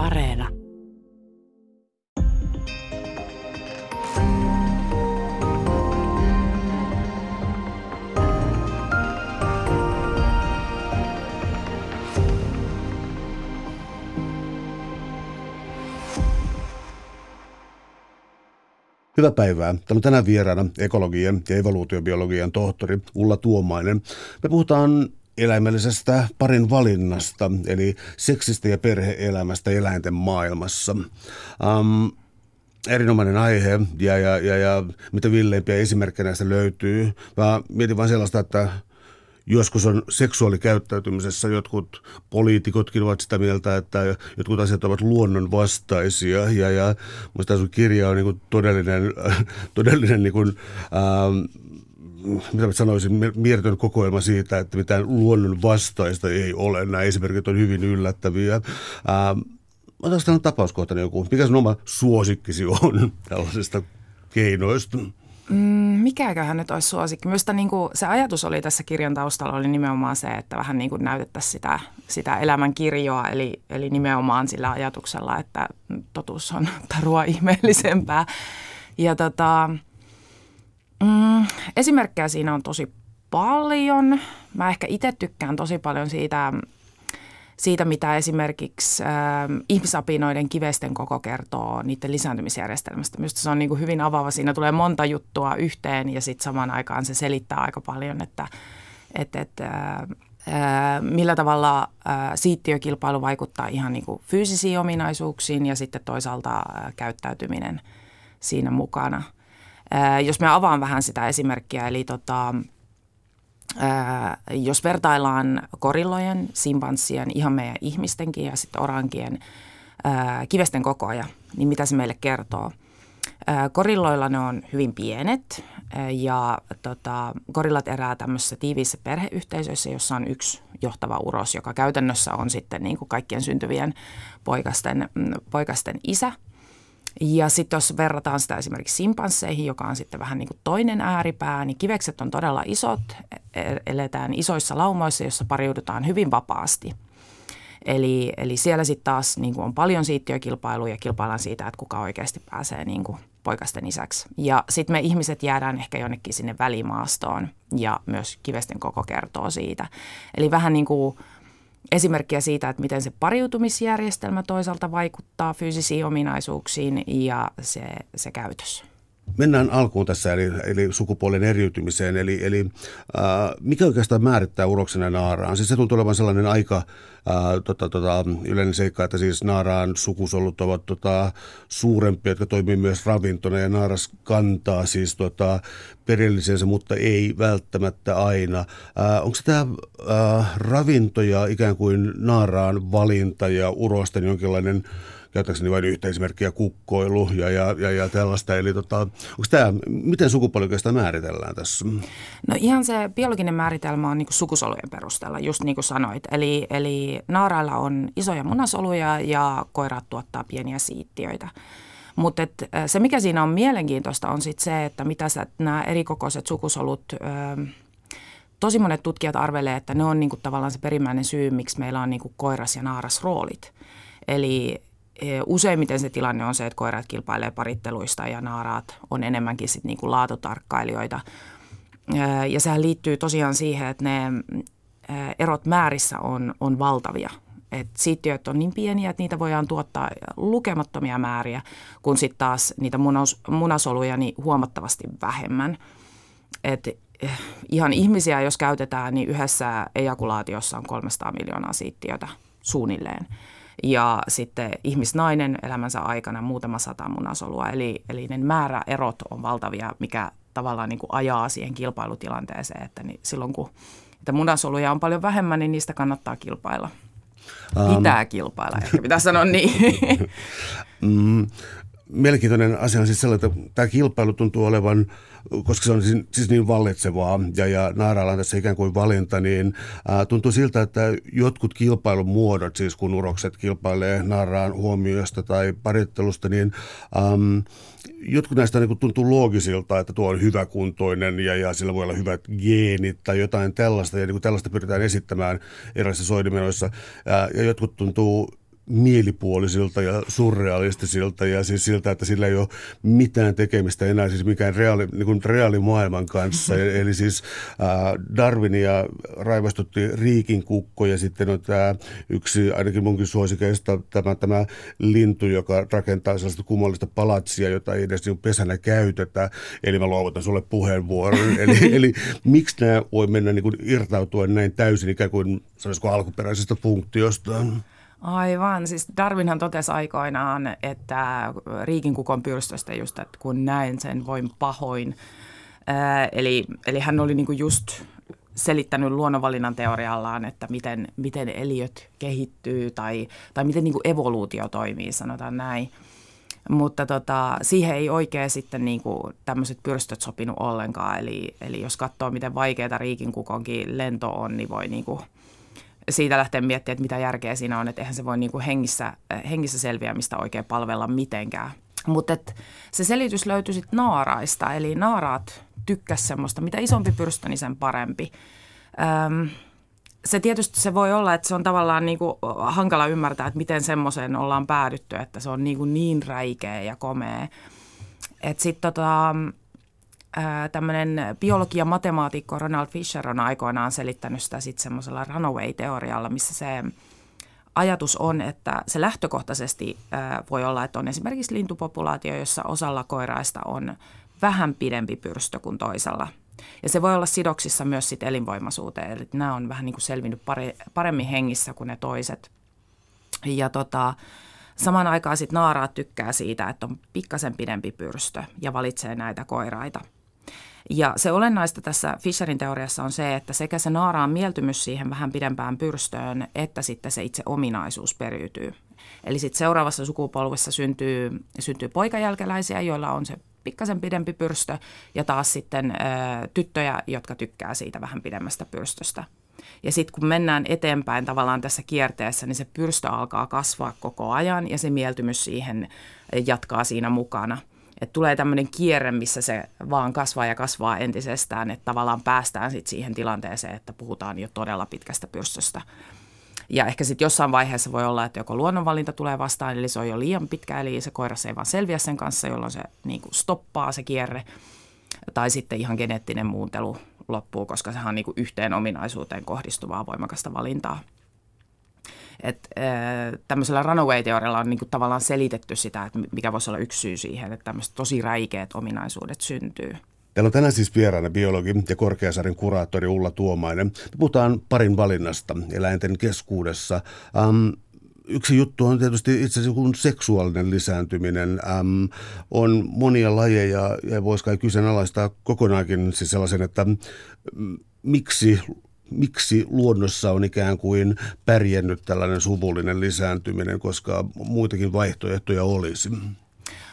Areena. Hyvää päivää. Täällä on tänään vieraana ekologian ja evoluutiobiologian tohtori Ulla Tuomainen. Me puhutaan eläimellisestä parin valinnasta, eli seksistä ja perheelämästä eläinten maailmassa. Um, erinomainen aihe ja, ja, ja, ja mitä villeimpiä esimerkkejä näistä löytyy. Mä mietin vain sellaista, että joskus on seksuaalikäyttäytymisessä jotkut poliitikotkin ovat sitä mieltä, että jotkut asiat ovat luonnonvastaisia ja, ja minusta sun kirja on niin todellinen, todellinen niin kuin, ähm, mitä mä sanoisin, mieletön kokoelma siitä, että mitään luonnon vastaista ei ole. Nämä esimerkit on hyvin yllättäviä. Ähm, Otatko tällainen tapauskohtainen joku? Mikä sun oma suosikkisi on tällaisista keinoista? Mm, mikäköhän nyt olisi suosikki? Minusta niin kuin se ajatus oli tässä kirjan taustalla oli nimenomaan se, että vähän niin kuin näytettäisiin sitä, sitä elämän kirjoa, eli, eli nimenomaan sillä ajatuksella, että totuus on tarua ihmeellisempää. Ja tota, mm, esimerkkejä siinä on tosi paljon. Mä ehkä itse tykkään tosi paljon siitä siitä, mitä esimerkiksi äh, ihmisapinoiden kivesten koko kertoo niiden lisääntymisjärjestelmästä. Minusta se on niin kuin hyvin avaava. Siinä tulee monta juttua yhteen ja sitten samaan aikaan se selittää aika paljon, että, että, että äh, millä tavalla äh, siittiökilpailu vaikuttaa ihan niin kuin fyysisiin ominaisuuksiin ja sitten toisaalta äh, käyttäytyminen siinä mukana. Äh, jos me avaan vähän sitä esimerkkiä, eli tota, jos vertaillaan korillojen, simpanssien, ihan meidän ihmistenkin ja sitten orankien ää, kivesten kokoja, niin mitä se meille kertoo? Korilloilla ne on hyvin pienet ja tota, korillat erää tämmöisissä tiiviissä perheyhteisöissä, jossa on yksi johtava uros, joka käytännössä on sitten niin kuin kaikkien syntyvien poikasten, mm, poikasten isä – ja sitten jos verrataan sitä esimerkiksi simpansseihin, joka on sitten vähän niin kuin toinen ääripää, niin kivekset on todella isot, e-, eletään isoissa laumoissa, jossa pariudutaan hyvin vapaasti. Eli, eli siellä sitten taas niin kuin on paljon siittiökilpailuja ja kilpaillaan siitä, että kuka oikeasti pääsee niin kuin poikasten isäksi. Ja sitten me ihmiset jäädään ehkä jonnekin sinne välimaastoon ja myös kivesten koko kertoo siitä. Eli vähän niin kuin esimerkkiä siitä, että miten se pariutumisjärjestelmä toisaalta vaikuttaa fyysisiin ominaisuuksiin ja se, se käytös. Mennään alkuun tässä, eli, eli sukupuolen eriytymiseen. Eli, eli äh, mikä oikeastaan määrittää uroksen ja naaraan? Siis se tuntuu olevan sellainen aika äh, tota, tota, yleinen seikka, että siis naaraan sukusolut ovat tota, suurempia, jotka toimii myös ravintona, ja naaras kantaa siis tota, perillisensä, mutta ei välttämättä aina. Äh, onko tämä äh, ravinto ja ikään kuin naaraan valinta ja urosten jonkinlainen käytäkseni vain yhtä esimerkkiä kukkoilu ja, ja, ja, ja tällaista. Eli tota, onko tämä, miten sukupuoli määritellään tässä? No ihan se biologinen määritelmä on niin sukusolujen perusteella, just niin kuin sanoit. Eli, eli naarailla on isoja munasoluja ja koirat tuottaa pieniä siittiöitä. Mutta se, mikä siinä on mielenkiintoista, on sit se, että mitä nämä erikokoiset sukusolut, ö, tosi monet tutkijat arvelee, että ne on niinku tavallaan se perimmäinen syy, miksi meillä on niinku koiras- ja naarasroolit. Eli useimmiten se tilanne on se, että koirat kilpailee paritteluista ja naaraat on enemmänkin sit niinku laatutarkkailijoita. Eh, ja sehän liittyy tosiaan siihen, että ne eh, erot määrissä on, on valtavia. Et siittiöt on niin pieniä, että niitä voidaan tuottaa lukemattomia määriä, kun sitten taas niitä munas, munasoluja niin huomattavasti vähemmän. Et ihan ihmisiä, jos käytetään, niin yhdessä ejakulaatiossa on 300 miljoonaa siittiötä suunnilleen ja sitten ihmisnainen elämänsä aikana muutama sata munasolua. Eli, eli ne määräerot on valtavia, mikä tavallaan niin kuin ajaa siihen kilpailutilanteeseen, että niin silloin kun että munasoluja on paljon vähemmän, niin niistä kannattaa kilpailla. Um, Pitää kilpailla, ehkä pitää sanoa niin. mm, mielenkiintoinen asia on siis sellainen, että tämä kilpailu tuntuu olevan koska se on siis, siis niin vallitsevaa ja, ja Naaralla on tässä ikään kuin valinta, niin ää, tuntuu siltä, että jotkut kilpailun muodot, siis kun urokset kilpailee Naaraan huomioista tai parittelusta, niin äm, jotkut näistä niin tuntuu loogisilta, että tuo on hyväkuntoinen ja, ja sillä voi olla hyvät geenit tai jotain tällaista, ja niin kuin tällaista pyritään esittämään erilaisissa soidimenoissa, ja jotkut tuntuu mielipuolisilta ja surrealistisilta ja siis siltä, että sillä ei ole mitään tekemistä enää siis mikään reaali, niin kuin reaalimaailman kanssa. Eli siis äh, Darwinia raivastutti Riikin kukko ja sitten on tämä yksi ainakin munkin suosikeista tämä, tämä lintu, joka rakentaa sellaista kummallista palatsia, jota ei edes niin pesänä käytetä. Eli mä luovutan sulle puheenvuoron. eli, eli miksi nämä voi mennä niin kuin irtautua näin täysin ikään kuin sanoisiko alkuperäisestä funktiostaan? Aivan. Siis Darwinhan totesi aikoinaan, että riikinkukon pyrstöstä just, että kun näen sen, voin pahoin. Ää, eli, eli hän oli niinku just selittänyt luonnonvalinnan teoriallaan, että miten, miten eliöt kehittyy tai, tai miten niinku evoluutio toimii, sanotaan näin. Mutta tota, siihen ei oikein sitten niinku tämmöiset pyrstöt sopinut ollenkaan. Eli, eli jos katsoo, miten vaikeaa riikinkukonkin lento on, niin voi niinku – siitä lähteä miettimään, että mitä järkeä siinä on, että eihän se voi niin kuin hengissä, hengissä selviämistä oikein palvella mitenkään. Mutta se selitys löytyi sitten naaraista, eli naaraat tykkäs semmoista, mitä isompi pyrstö, niin sen parempi. Öm, se tietysti se voi olla, että se on tavallaan niin kuin hankala ymmärtää, että miten semmoiseen ollaan päädytty, että se on niin, kuin niin räikeä ja komea. Että sitten tota, tämmöinen biologi ja matemaatikko Ronald Fisher on aikoinaan selittänyt sitä sitten semmoisella runaway-teorialla, missä se ajatus on, että se lähtökohtaisesti voi olla, että on esimerkiksi lintupopulaatio, jossa osalla koiraista on vähän pidempi pyrstö kuin toisella. Ja se voi olla sidoksissa myös sit elinvoimaisuuteen, eli nämä on vähän niin kuin selvinnyt paremmin hengissä kuin ne toiset. Ja tota, samaan aikaan sitten naaraat tykkää siitä, että on pikkasen pidempi pyrstö ja valitsee näitä koiraita – ja se olennaista tässä Fisherin teoriassa on se, että sekä se naaraan mieltymys siihen vähän pidempään pyrstöön, että sitten se itse ominaisuus periytyy. Eli sitten seuraavassa sukupolvessa syntyy, syntyy poikajälkeläisiä, joilla on se pikkasen pidempi pyrstö ja taas sitten ö, tyttöjä, jotka tykkää siitä vähän pidemmästä pyrstöstä. Ja sitten kun mennään eteenpäin tavallaan tässä kierteessä, niin se pyrstö alkaa kasvaa koko ajan ja se mieltymys siihen jatkaa siinä mukana – että tulee tämmöinen kierre, missä se vaan kasvaa ja kasvaa entisestään, että tavallaan päästään sitten siihen tilanteeseen, että puhutaan jo todella pitkästä pyrstöstä. Ja ehkä sitten jossain vaiheessa voi olla, että joko luonnonvalinta tulee vastaan, eli se on jo liian pitkä, eli se koiras ei vaan selviä sen kanssa, jolloin se niin kuin stoppaa se kierre. Tai sitten ihan geneettinen muuntelu loppuu, koska sehän on niin kuin yhteen ominaisuuteen kohdistuvaa voimakasta valintaa. Et, äh, tämmöisellä runaway-teorialla on niinku tavallaan selitetty sitä, että mikä voisi olla yksi syy siihen, että tämmöiset tosi räikeät ominaisuudet syntyy. Täällä on tänään siis vieraana biologi ja Korkeasarjan kuraattori Ulla Tuomainen. Me puhutaan parin valinnasta eläinten keskuudessa. Um, yksi juttu on tietysti itse asiassa kun seksuaalinen lisääntyminen. Äm, on monia lajeja ja voisi kai kyseenalaistaa kokonaankin siis sellaisen, että m, miksi miksi luonnossa on ikään kuin pärjännyt tällainen suvullinen lisääntyminen, koska muitakin vaihtoehtoja olisi?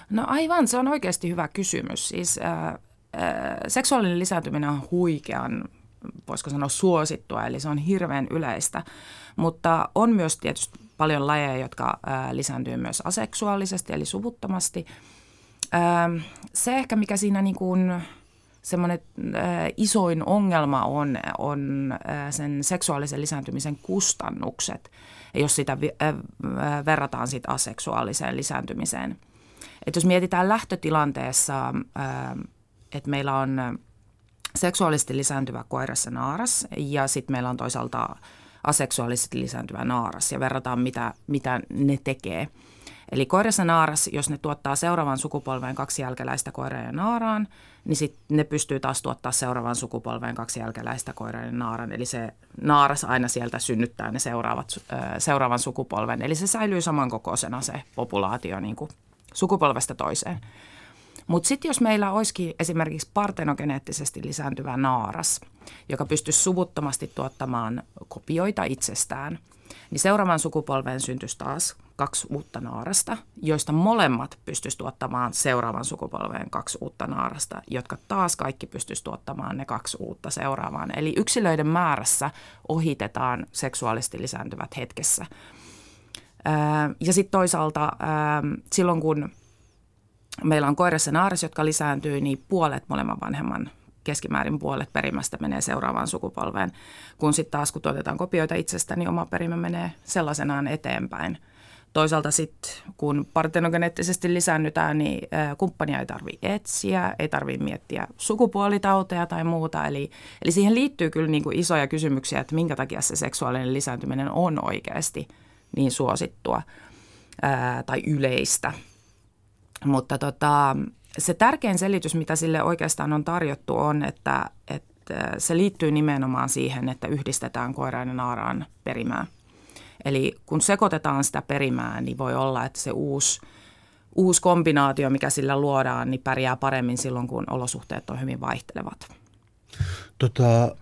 No aivan, se on oikeasti hyvä kysymys. Siis äh, äh, seksuaalinen lisääntyminen on huikean, voisiko sanoa suosittua, eli se on hirveän yleistä, mutta on myös tietysti paljon lajeja, jotka äh, lisääntyy myös aseksuaalisesti, eli suvuttomasti. Äh, se ehkä, mikä siinä niin kuin – semmoinen äh, isoin ongelma on, on äh, sen seksuaalisen lisääntymisen kustannukset, jos sitä vi- äh, äh, verrataan sit aseksuaaliseen lisääntymiseen. Et jos mietitään lähtötilanteessa, äh, että meillä on seksuaalisesti lisääntyvä koirassa naaras ja sitten meillä on toisaalta aseksuaalisesti lisääntyvä naaras ja verrataan mitä, mitä ne tekee – Eli koirassa naaras, jos ne tuottaa seuraavan sukupolven kaksi jälkeläistä koiraa ja naaraan, niin sit ne pystyy taas tuottaa seuraavan sukupolven kaksi jälkeläistä koiraa ja naaran. Eli se naaras aina sieltä synnyttää ne seuraavat, seuraavan sukupolven. Eli se säilyy samankokoisena se populaatio niin kuin sukupolvesta toiseen. Mutta sitten jos meillä olisikin esimerkiksi partenogeneettisesti lisääntyvä naaras, joka pystyisi suvuttomasti tuottamaan kopioita itsestään, niin seuraavan sukupolven syntyisi taas kaksi uutta naarasta, joista molemmat pystyisivät tuottamaan seuraavan sukupolven kaksi uutta naarasta, jotka taas kaikki pystyisivät tuottamaan ne kaksi uutta seuraavaan. Eli yksilöiden määrässä ohitetaan seksuaalisesti lisääntyvät hetkessä. Ja sitten toisaalta silloin, kun meillä on koirassa naaras, jotka lisääntyy, niin puolet molemman vanhemman keskimäärin puolet perimästä menee seuraavaan sukupolveen, kun sitten taas kun tuotetaan kopioita itsestä, niin oma perimä menee sellaisenaan eteenpäin – toisaalta sitten, kun partenogeneettisesti lisäännytään, niin kumppania ei tarvitse etsiä, ei tarvitse miettiä sukupuolitauteja tai muuta. Eli, eli siihen liittyy kyllä niin kuin isoja kysymyksiä, että minkä takia se seksuaalinen lisääntyminen on oikeasti niin suosittua ää, tai yleistä. Mutta tota, se tärkein selitys, mitä sille oikeastaan on tarjottu, on, että, että se liittyy nimenomaan siihen, että yhdistetään koiraan ja naaraan perimää. Eli kun sekoitetaan sitä perimää, niin voi olla, että se uusi, uusi kombinaatio, mikä sillä luodaan, niin pärjää paremmin silloin, kun olosuhteet on hyvin vaihtelevat. Tota,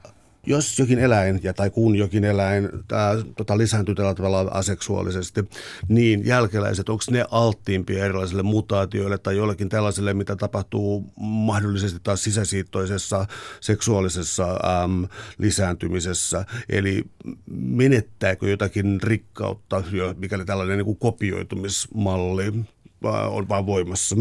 jos jokin eläin, ja tai kun jokin eläin tää, tota, lisääntyy tällä tavalla aseksuaalisesti, niin jälkeläiset, onko ne alttiimpia erilaisille mutaatioille tai jollekin tällaiselle, mitä tapahtuu mahdollisesti taas sisäsiittoisessa seksuaalisessa äm, lisääntymisessä? Eli menettääkö jotakin rikkautta, mikäli tällainen niin kuin kopioitumismalli on vaan voimassa?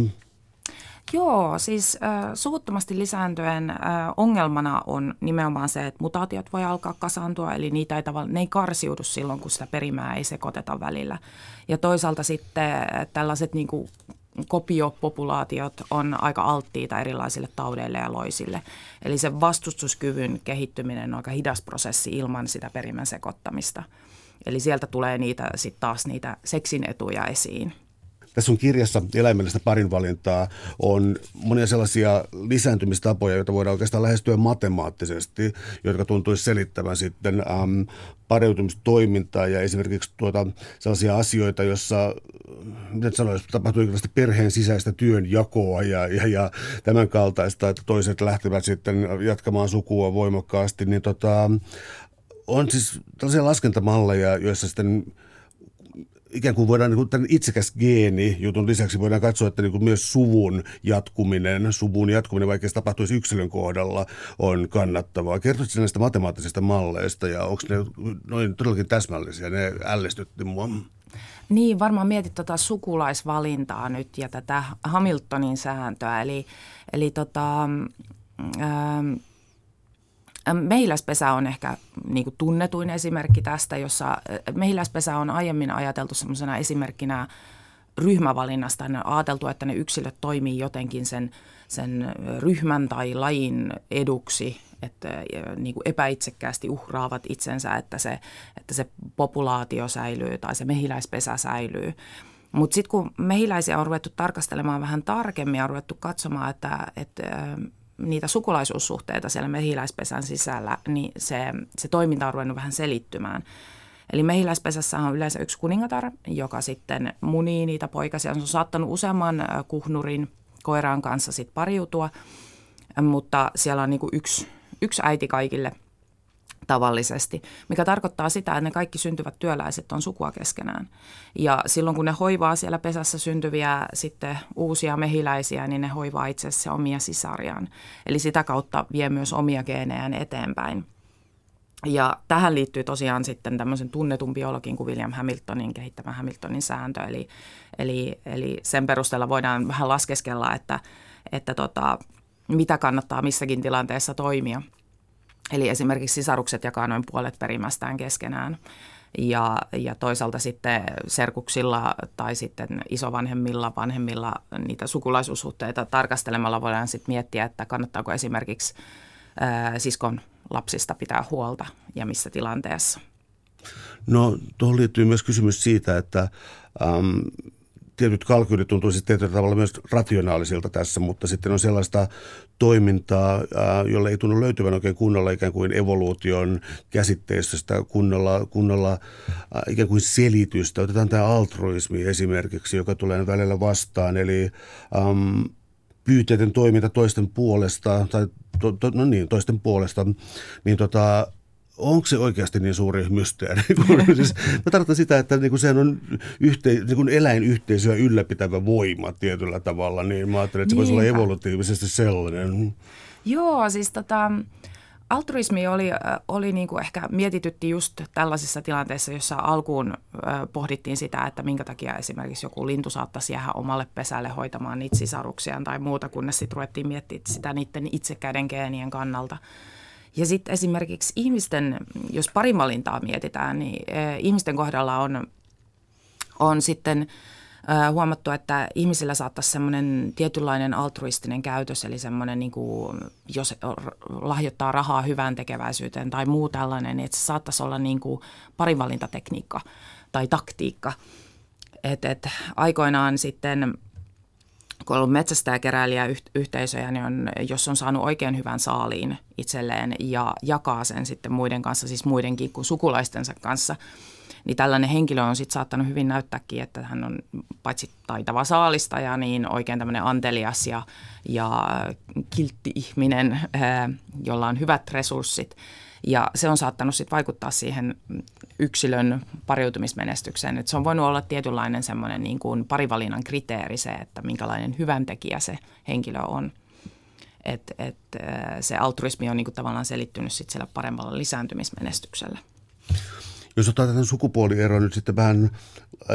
Joo, siis äh, suvuttomasti lisääntyen äh, ongelmana on nimenomaan se, että mutaatiot voi alkaa kasaantua, eli niitä ei tavalla, ne ei karsiudu silloin, kun sitä perimää ei sekoiteta välillä. Ja toisaalta sitten tällaiset niin kuin kopiopopulaatiot on aika alttiita erilaisille taudeille ja loisille. Eli se vastustuskyvyn kehittyminen on aika hidas prosessi ilman sitä perimän sekoittamista. Eli sieltä tulee niitä sitten taas niitä seksin etuja esiin. Tässä sun kirjassa eläimellistä parinvalintaa on monia sellaisia lisääntymistapoja, joita voidaan oikeastaan lähestyä matemaattisesti, jotka tuntuisi selittävän sitten äm, pariutumistoimintaa ja esimerkiksi tuota, sellaisia asioita, joissa miten sanoisi, tapahtuu perheen sisäistä työnjakoa ja, ja, ja tämän kaltaista, että toiset lähtevät sitten jatkamaan sukua voimakkaasti, niin tota, on siis tällaisia laskentamalleja, joissa sitten ikään kuin voidaan niin kuin itsekäs geeni jutun lisäksi voidaan katsoa, että niin kuin myös suvun jatkuminen, suvun jatkuminen, vaikka se tapahtuisi yksilön kohdalla, on kannattavaa. Kertoisitko näistä matemaattisista malleista ja onko ne noin todellakin täsmällisiä? Ne ällistytti mua. Niin, varmaan mietit tuota sukulaisvalintaa nyt ja tätä Hamiltonin sääntöä. Eli, eli tota, ähm, Mehiläispesä on ehkä niin kuin tunnetuin esimerkki tästä, jossa mehiläispesä on aiemmin ajateltu semmoisena esimerkkinä ryhmävalinnasta. On ajateltu, että ne yksilöt toimii jotenkin sen, sen ryhmän tai lajin eduksi, että niin kuin epäitsekkäästi uhraavat itsensä, että se, että se populaatio säilyy tai se mehiläispesä säilyy. Mutta sitten kun mehiläisiä on ruvettu tarkastelemaan vähän tarkemmin ja on ruvettu katsomaan, että, että niitä sukulaisuussuhteita siellä mehiläispesän sisällä, niin se, se toiminta on ruvennut vähän selittymään. Eli mehiläispesässä on yleensä yksi kuningatar, joka sitten munii niitä poikasia. Se on saattanut useamman kuhnurin koiraan kanssa sit pariutua, mutta siellä on niin yksi, yksi äiti kaikille – tavallisesti, mikä tarkoittaa sitä, että ne kaikki syntyvät työläiset on sukua keskenään. Ja silloin kun ne hoivaa siellä pesässä syntyviä sitten uusia mehiläisiä, niin ne hoivaa itse asiassa omia sisariaan. Eli sitä kautta vie myös omia geenejään eteenpäin. Ja tähän liittyy tosiaan sitten tämmöisen tunnetun biologin kuin William Hamiltonin kehittämä Hamiltonin sääntö. Eli, eli, eli sen perusteella voidaan vähän laskeskella, että, että tota, mitä kannattaa missäkin tilanteessa toimia – Eli esimerkiksi sisarukset jakaa noin puolet perimästään keskenään. Ja, ja toisaalta sitten serkuksilla tai sitten isovanhemmilla, vanhemmilla niitä sukulaisuussuhteita tarkastelemalla voidaan sitten miettiä, että kannattaako esimerkiksi ää, siskon lapsista pitää huolta ja missä tilanteessa. No tuohon liittyy myös kysymys siitä, että äm, tietyt kalkyylit tuntuisi tietyllä tavalla myös rationaalisilta tässä, mutta sitten on sellaista toimintaa, jolle ei tunnu löytyvän oikein kunnolla ikään kuin evoluution käsitteistä sitä kunnolla, kunnolla ikään kuin selitystä. Otetaan tämä altruismi esimerkiksi, joka tulee välillä vastaan, eli um, pyyteiden toiminta toisten puolesta, tai to, to, no niin, toisten puolesta, niin tota, onko se oikeasti niin suuri mysteeri? siis, mä tarkoitan sitä, että niin sehän on yhte, niin eläinyhteisöä ylläpitävä voima tietyllä tavalla, niin mä ajattelen, että se voisi olla evolutiivisesti sellainen. Joo, siis tota, altruismi oli, oli niin kuin ehkä mietitytti just tällaisissa tilanteissa, jossa alkuun pohdittiin sitä, että minkä takia esimerkiksi joku lintu saattaisi jäädä omalle pesälle hoitamaan niitä sisaruksiaan tai muuta, kunnes sitten ruvettiin miettimään sitä niiden itsekäiden geenien kannalta – ja sitten esimerkiksi ihmisten, jos parinvalintaa mietitään, niin ihmisten kohdalla on on sitten huomattu, että ihmisillä saattaisi semmoinen tietynlainen altruistinen käytös, eli semmoinen, niin kuin, jos lahjoittaa rahaa hyvään tekeväisyyteen tai muu tällainen, niin että se saattaisi olla niin kuin parivalintatekniikka tai taktiikka. Et, et aikoinaan sitten kun on ollut metsästäjäkeräilijä yhteisöjä, niin on, jos on saanut oikein hyvän saaliin itselleen ja jakaa sen sitten muiden kanssa, siis muidenkin kuin sukulaistensa kanssa, niin tällainen henkilö on sitten saattanut hyvin näyttääkin, että hän on paitsi taitava saalistaja, niin oikein tämmöinen antelias ja, ja kiltti ihminen, jolla on hyvät resurssit. Ja se on saattanut sitten vaikuttaa siihen yksilön pariutumismenestykseen. Et se on voinut olla tietynlainen semmoinen niin kuin parivalinnan kriteeri se, että minkälainen hyväntekijä se henkilö on. Et, et, se altruismi on niin kuin tavallaan selittynyt sitten sillä paremmalla lisääntymismenestyksellä. Jos otetaan tämän sukupuolieron nyt sitten vähän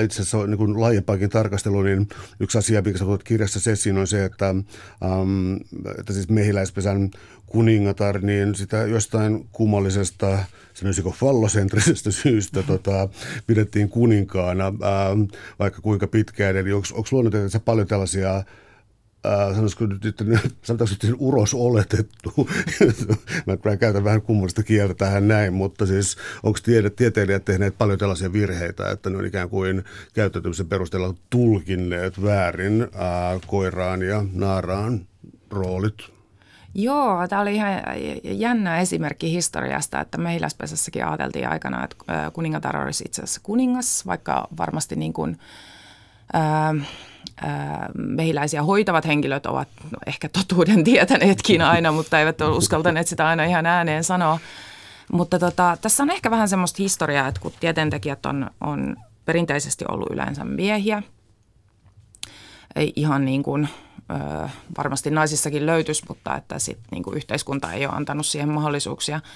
itse asiassa niin kuin laajempaakin tarkastelua, niin yksi asia, mikä sä voit kirjassa esiin, on se, että, ähm, että siis mehiläispesän kuningatar, niin sitä jostain kummallisesta, sanoisiko fallosentrisestä syystä tota, pidettiin kuninkaana, ähm, vaikka kuinka pitkään. Eli onko luonnontieteessä paljon tällaisia äh, sanoisiko nyt, että sanotaanko nyt uros oletettu. Mä käytän vähän kummallista kieltä tähän näin, mutta siis onko tiede, tieteilijät tehneet paljon tällaisia virheitä, että ne on ikään kuin käyttäytymisen perusteella tulkinneet väärin äh, koiraan ja naaraan roolit? Joo, tämä oli ihan jännä esimerkki historiasta, että mehiläispesässäkin ajateltiin aikana, että kuningatar olisi itse asiassa kuningas, vaikka varmasti niin kuin, ää, mehiläisiä hoitavat henkilöt ovat no, ehkä totuuden tietäneetkin aina, mutta eivät ole uskaltaneet sitä aina ihan ääneen sanoa. Mutta tota, tässä on ehkä vähän semmoista historiaa, että kun tieteentekijät on, on perinteisesti ollut yleensä miehiä, ei ihan niin kuin, ö, varmasti naisissakin löytyisi, mutta että sit niin kuin yhteiskunta ei ole antanut siihen mahdollisuuksia –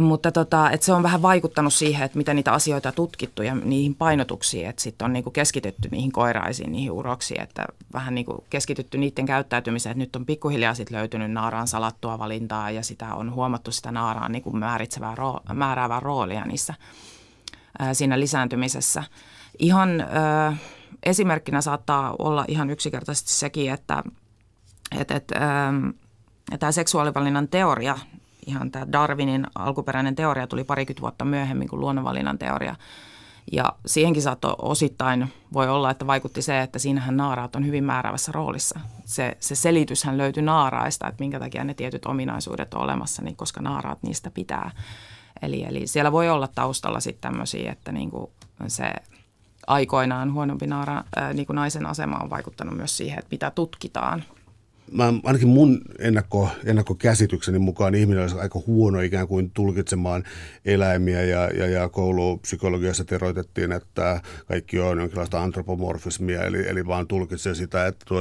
mutta tota, että se on vähän vaikuttanut siihen, että miten niitä asioita on tutkittu ja niihin painotuksiin, että sitten on niinku keskitytty niihin koiraisiin, niihin uroksiin, että vähän niinku keskitytty niiden käyttäytymiseen, että nyt on pikkuhiljaa sit löytynyt naaraan salattua valintaa ja sitä on huomattu sitä naaraan niinku määritsevää, roo- määräävää roolia niissä ää, siinä lisääntymisessä. Ihan ää, esimerkkinä saattaa olla ihan yksinkertaisesti sekin, että et, et, tämä seksuaalivalinnan teoria ihan tämä Darwinin alkuperäinen teoria tuli parikymmentä vuotta myöhemmin kuin luonnonvalinnan teoria. Ja siihenkin saattoi osittain, voi olla, että vaikutti se, että siinähän naaraat on hyvin määrävässä roolissa. Se, se selityshän löytyi naaraista, että minkä takia ne tietyt ominaisuudet on olemassa, niin koska naaraat niistä pitää. Eli, eli siellä voi olla taustalla sitten tämmöisiä, että niin kuin se aikoinaan huonompi naara, ää, niin kuin naisen asema on vaikuttanut myös siihen, että mitä tutkitaan – mä, ainakin mun ennakko, ennakkokäsitykseni mukaan ihminen olisi aika huono ikään kuin tulkitsemaan eläimiä ja, ja, ja koulupsykologiassa teroitettiin, että kaikki on jonkinlaista antropomorfismia, eli, eli vaan tulkitsee sitä, että tuo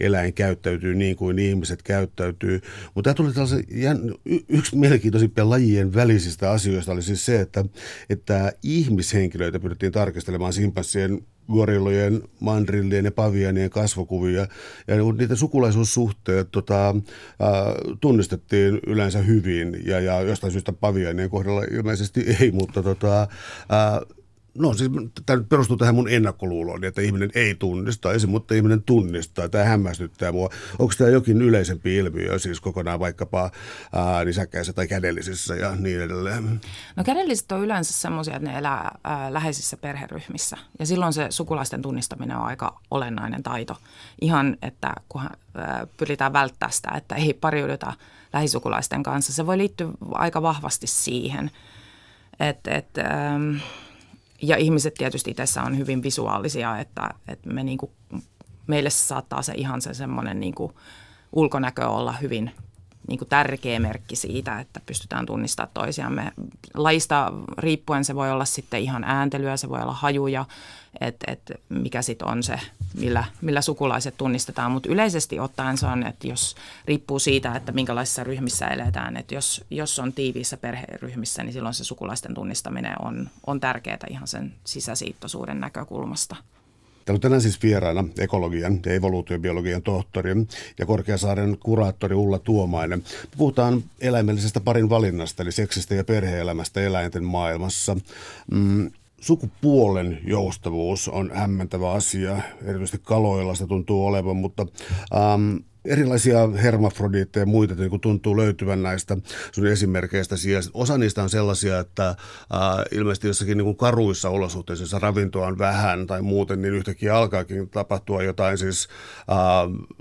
eläin käyttäytyy niin kuin ihmiset käyttäytyy. Mutta tämä tuli tällaisen, yksi mielenkiintoisimpia lajien välisistä asioista oli siis se, että, että ihmishenkilöitä pyrittiin tarkastelemaan simpanssien gorillojen, mandrillien ja pavianien kasvokuvia. Ja niitä sukulaisuussuhteet tota, äh, tunnistettiin yleensä hyvin ja, ja jostain syystä pavianien kohdalla ilmeisesti ei, mutta tota, äh, No siis tämä perustuu tähän mun ennakkoluuloon, että ihminen ei tunnista, esim. mutta ihminen tunnistaa. Tämä hämmästyttää mua. Onko tämä jokin yleisempi ilmiö, siis kokonaan vaikkapa ää, nisäkkäissä tai kädellisissä ja niin edelleen? No kädelliset on yleensä semmoisia, että ne elää ää, läheisissä perheryhmissä. Ja silloin se sukulaisten tunnistaminen on aika olennainen taito. Ihan, että kunhan ää, pyritään välttää sitä, että ei pariuduta lähisukulaisten kanssa. Se voi liittyä aika vahvasti siihen, että... Et, ja ihmiset tietysti tässä on hyvin visuaalisia, että, että me niin kuin, meille saattaa se ihan se semmoinen niin ulkonäkö olla hyvin niin kuin tärkeä merkki siitä, että pystytään tunnistamaan toisiamme. Laista riippuen se voi olla sitten ihan ääntelyä, se voi olla hajuja, että et mikä sitten on se, millä, millä sukulaiset tunnistetaan. Mutta yleisesti ottaen se on, että jos riippuu siitä, että minkälaisissa ryhmissä eletään, että jos, jos on tiiviissä perheryhmissä, niin silloin se sukulaisten tunnistaminen on, on tärkeää ihan sen sisäsiittoisuuden näkökulmasta. Täällä on tänään siis vieraana ekologian ja evoluutiobiologian tohtori ja Korkeasaaren kuraattori Ulla Tuomainen. Puhutaan eläimellisestä parin valinnasta, eli seksistä ja perheelämästä eläinten maailmassa. Mm, sukupuolen joustavuus on hämmentävä asia, erityisesti kaloilla se tuntuu olevan, mutta ähm, erilaisia hermafrodiitteja ja muita niin tuntuu löytyvän näistä sun esimerkkeistä. Osa niistä on sellaisia, että äh, ilmeisesti jossakin niin kuin karuissa olosuhteissa ravintoa on vähän tai muuten, niin yhtäkkiä alkaakin tapahtua jotain siis äh,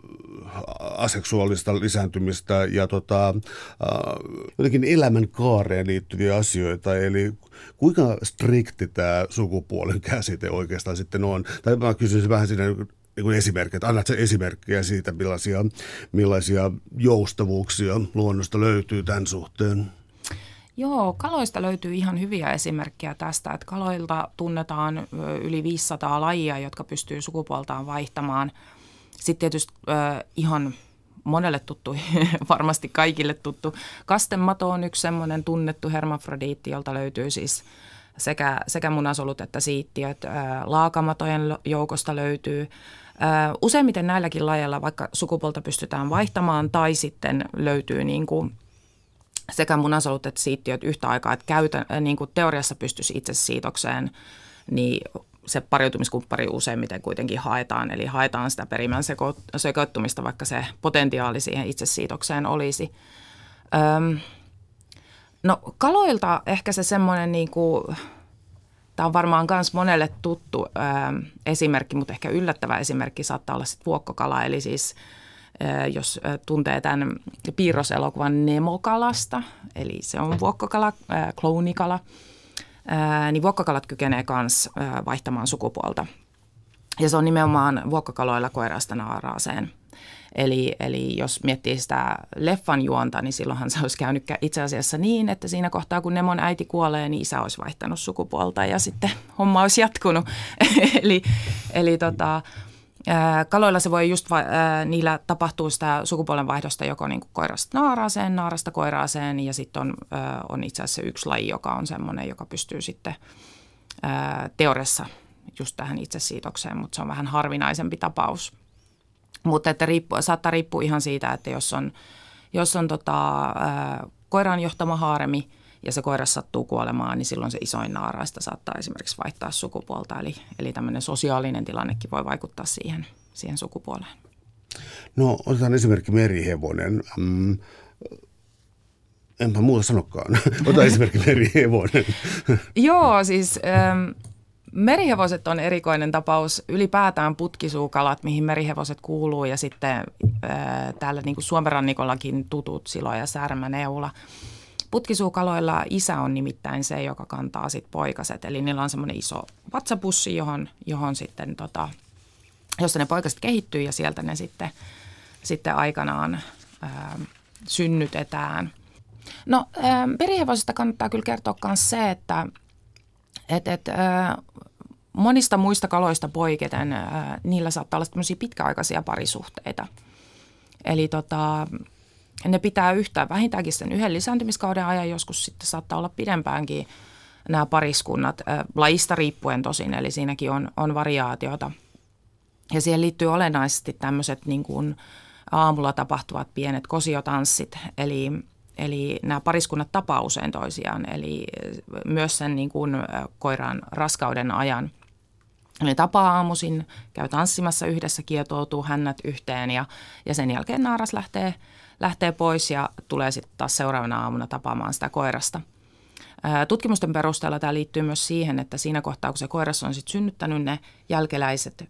aseksuaalista lisääntymistä ja tota, äh, jotenkin elämän kaareen liittyviä asioita. Eli kuinka strikti tämä sukupuolen käsite oikeastaan sitten on? Tai mä kysyisin vähän siinä niin esimerkkejä, että annat esimerkkejä siitä, millaisia, millaisia joustavuuksia luonnosta löytyy tämän suhteen? Joo, kaloista löytyy ihan hyviä esimerkkejä tästä, että kaloilta tunnetaan yli 500 lajia, jotka pystyy sukupuoltaan vaihtamaan. Sitten tietysti äh, ihan monelle tuttu, varmasti kaikille tuttu. Kastemato on yksi semmoinen tunnettu hermafrodiitti, jolta löytyy siis sekä, sekä munasolut että siittiöt. Laakamatojen joukosta löytyy. Useimmiten näilläkin lajeilla vaikka sukupuolta pystytään vaihtamaan tai sitten löytyy niin kuin sekä munasolut että siittiöt yhtä aikaa, että käytä, niin kuin teoriassa pystyisi itse siitokseen, niin se pariutumiskumppari useimmiten kuitenkin haetaan, eli haetaan sitä perimän seko- sekoittumista, vaikka se potentiaali siihen itsesiitokseen olisi. Öm, no kaloilta ehkä se semmoinen niin kuin, tämä on varmaan myös monelle tuttu öm, esimerkki, mutta ehkä yllättävä esimerkki saattaa olla sitten vuokkokala, eli siis jos tuntee tämän piirroselokuvan Nemokalasta, eli se on vuokkokala, kloonikala – niin vuokkakalat kykenee myös vaihtamaan sukupuolta. Ja se on nimenomaan vuokkakaloilla koirasta naaraaseen. Eli, eli jos miettii sitä leffan juonta, niin silloinhan se olisi käynyt itse asiassa niin, että siinä kohtaa kun Nemon äiti kuolee, niin isä olisi vaihtanut sukupuolta ja sitten homma olisi jatkunut. eli eli tota, Kaloilla se voi just, niillä tapahtuu sitä sukupuolenvaihdosta joko niin kuin koirasta naaraaseen, naarasta koiraaseen ja sitten on, on itse asiassa yksi laji, joka on semmoinen, joka pystyy sitten teoriassa just tähän itsesiitokseen, mutta se on vähän harvinaisempi tapaus. Mutta että riippu, saattaa riippua ihan siitä, että jos on, jos on tota, koiran johtama haaremi – ja se koira sattuu kuolemaan, niin silloin se isoin naaraista saattaa esimerkiksi vaihtaa sukupuolta. Eli, eli tämmöinen sosiaalinen tilannekin voi vaikuttaa siihen, siihen sukupuoleen. No otetaan esimerkki merihevonen. Mm, enpä muuta sanokaan. Ota esimerkki merihevonen. Joo, siis ähm, merihevoset on erikoinen tapaus. Ylipäätään putkisuukalat, mihin merihevoset kuuluu ja sitten äh, täällä niin kuin Suomen rannikollakin tutut silo ja särmäneula. Putkisuukaloilla isä on nimittäin se, joka kantaa sit poikaset. Eli niillä on semmoinen iso vatsapussi, johon, johon sitten tota, jossa ne poikaset kehittyy ja sieltä ne sitten, sitten aikanaan ää, synnytetään. No perihevosista kannattaa kyllä kertoa myös se, että et, et, ää, monista muista kaloista poiketen ää, niillä saattaa olla tämmöisiä pitkäaikaisia parisuhteita. Eli tota, ne pitää yhtä vähintäänkin sen yhden lisääntymiskauden ajan, joskus sitten saattaa olla pidempäänkin nämä pariskunnat, lajista riippuen tosin, eli siinäkin on, on variaatiota. Ja siihen liittyy olennaisesti tämmöiset niin aamulla tapahtuvat pienet kosiotanssit, eli, eli nämä pariskunnat tapaa usein toisiaan, eli myös sen niin kuin koiran raskauden ajan – ne tapaa aamuisin, käy tanssimassa yhdessä, kietoutuu hännät yhteen ja, ja sen jälkeen naaras lähtee – lähtee pois ja tulee sitten taas seuraavana aamuna tapaamaan sitä koirasta. Tutkimusten perusteella tämä liittyy myös siihen, että siinä kohtaa, kun se koiras on sitten synnyttänyt ne jälkeläiset,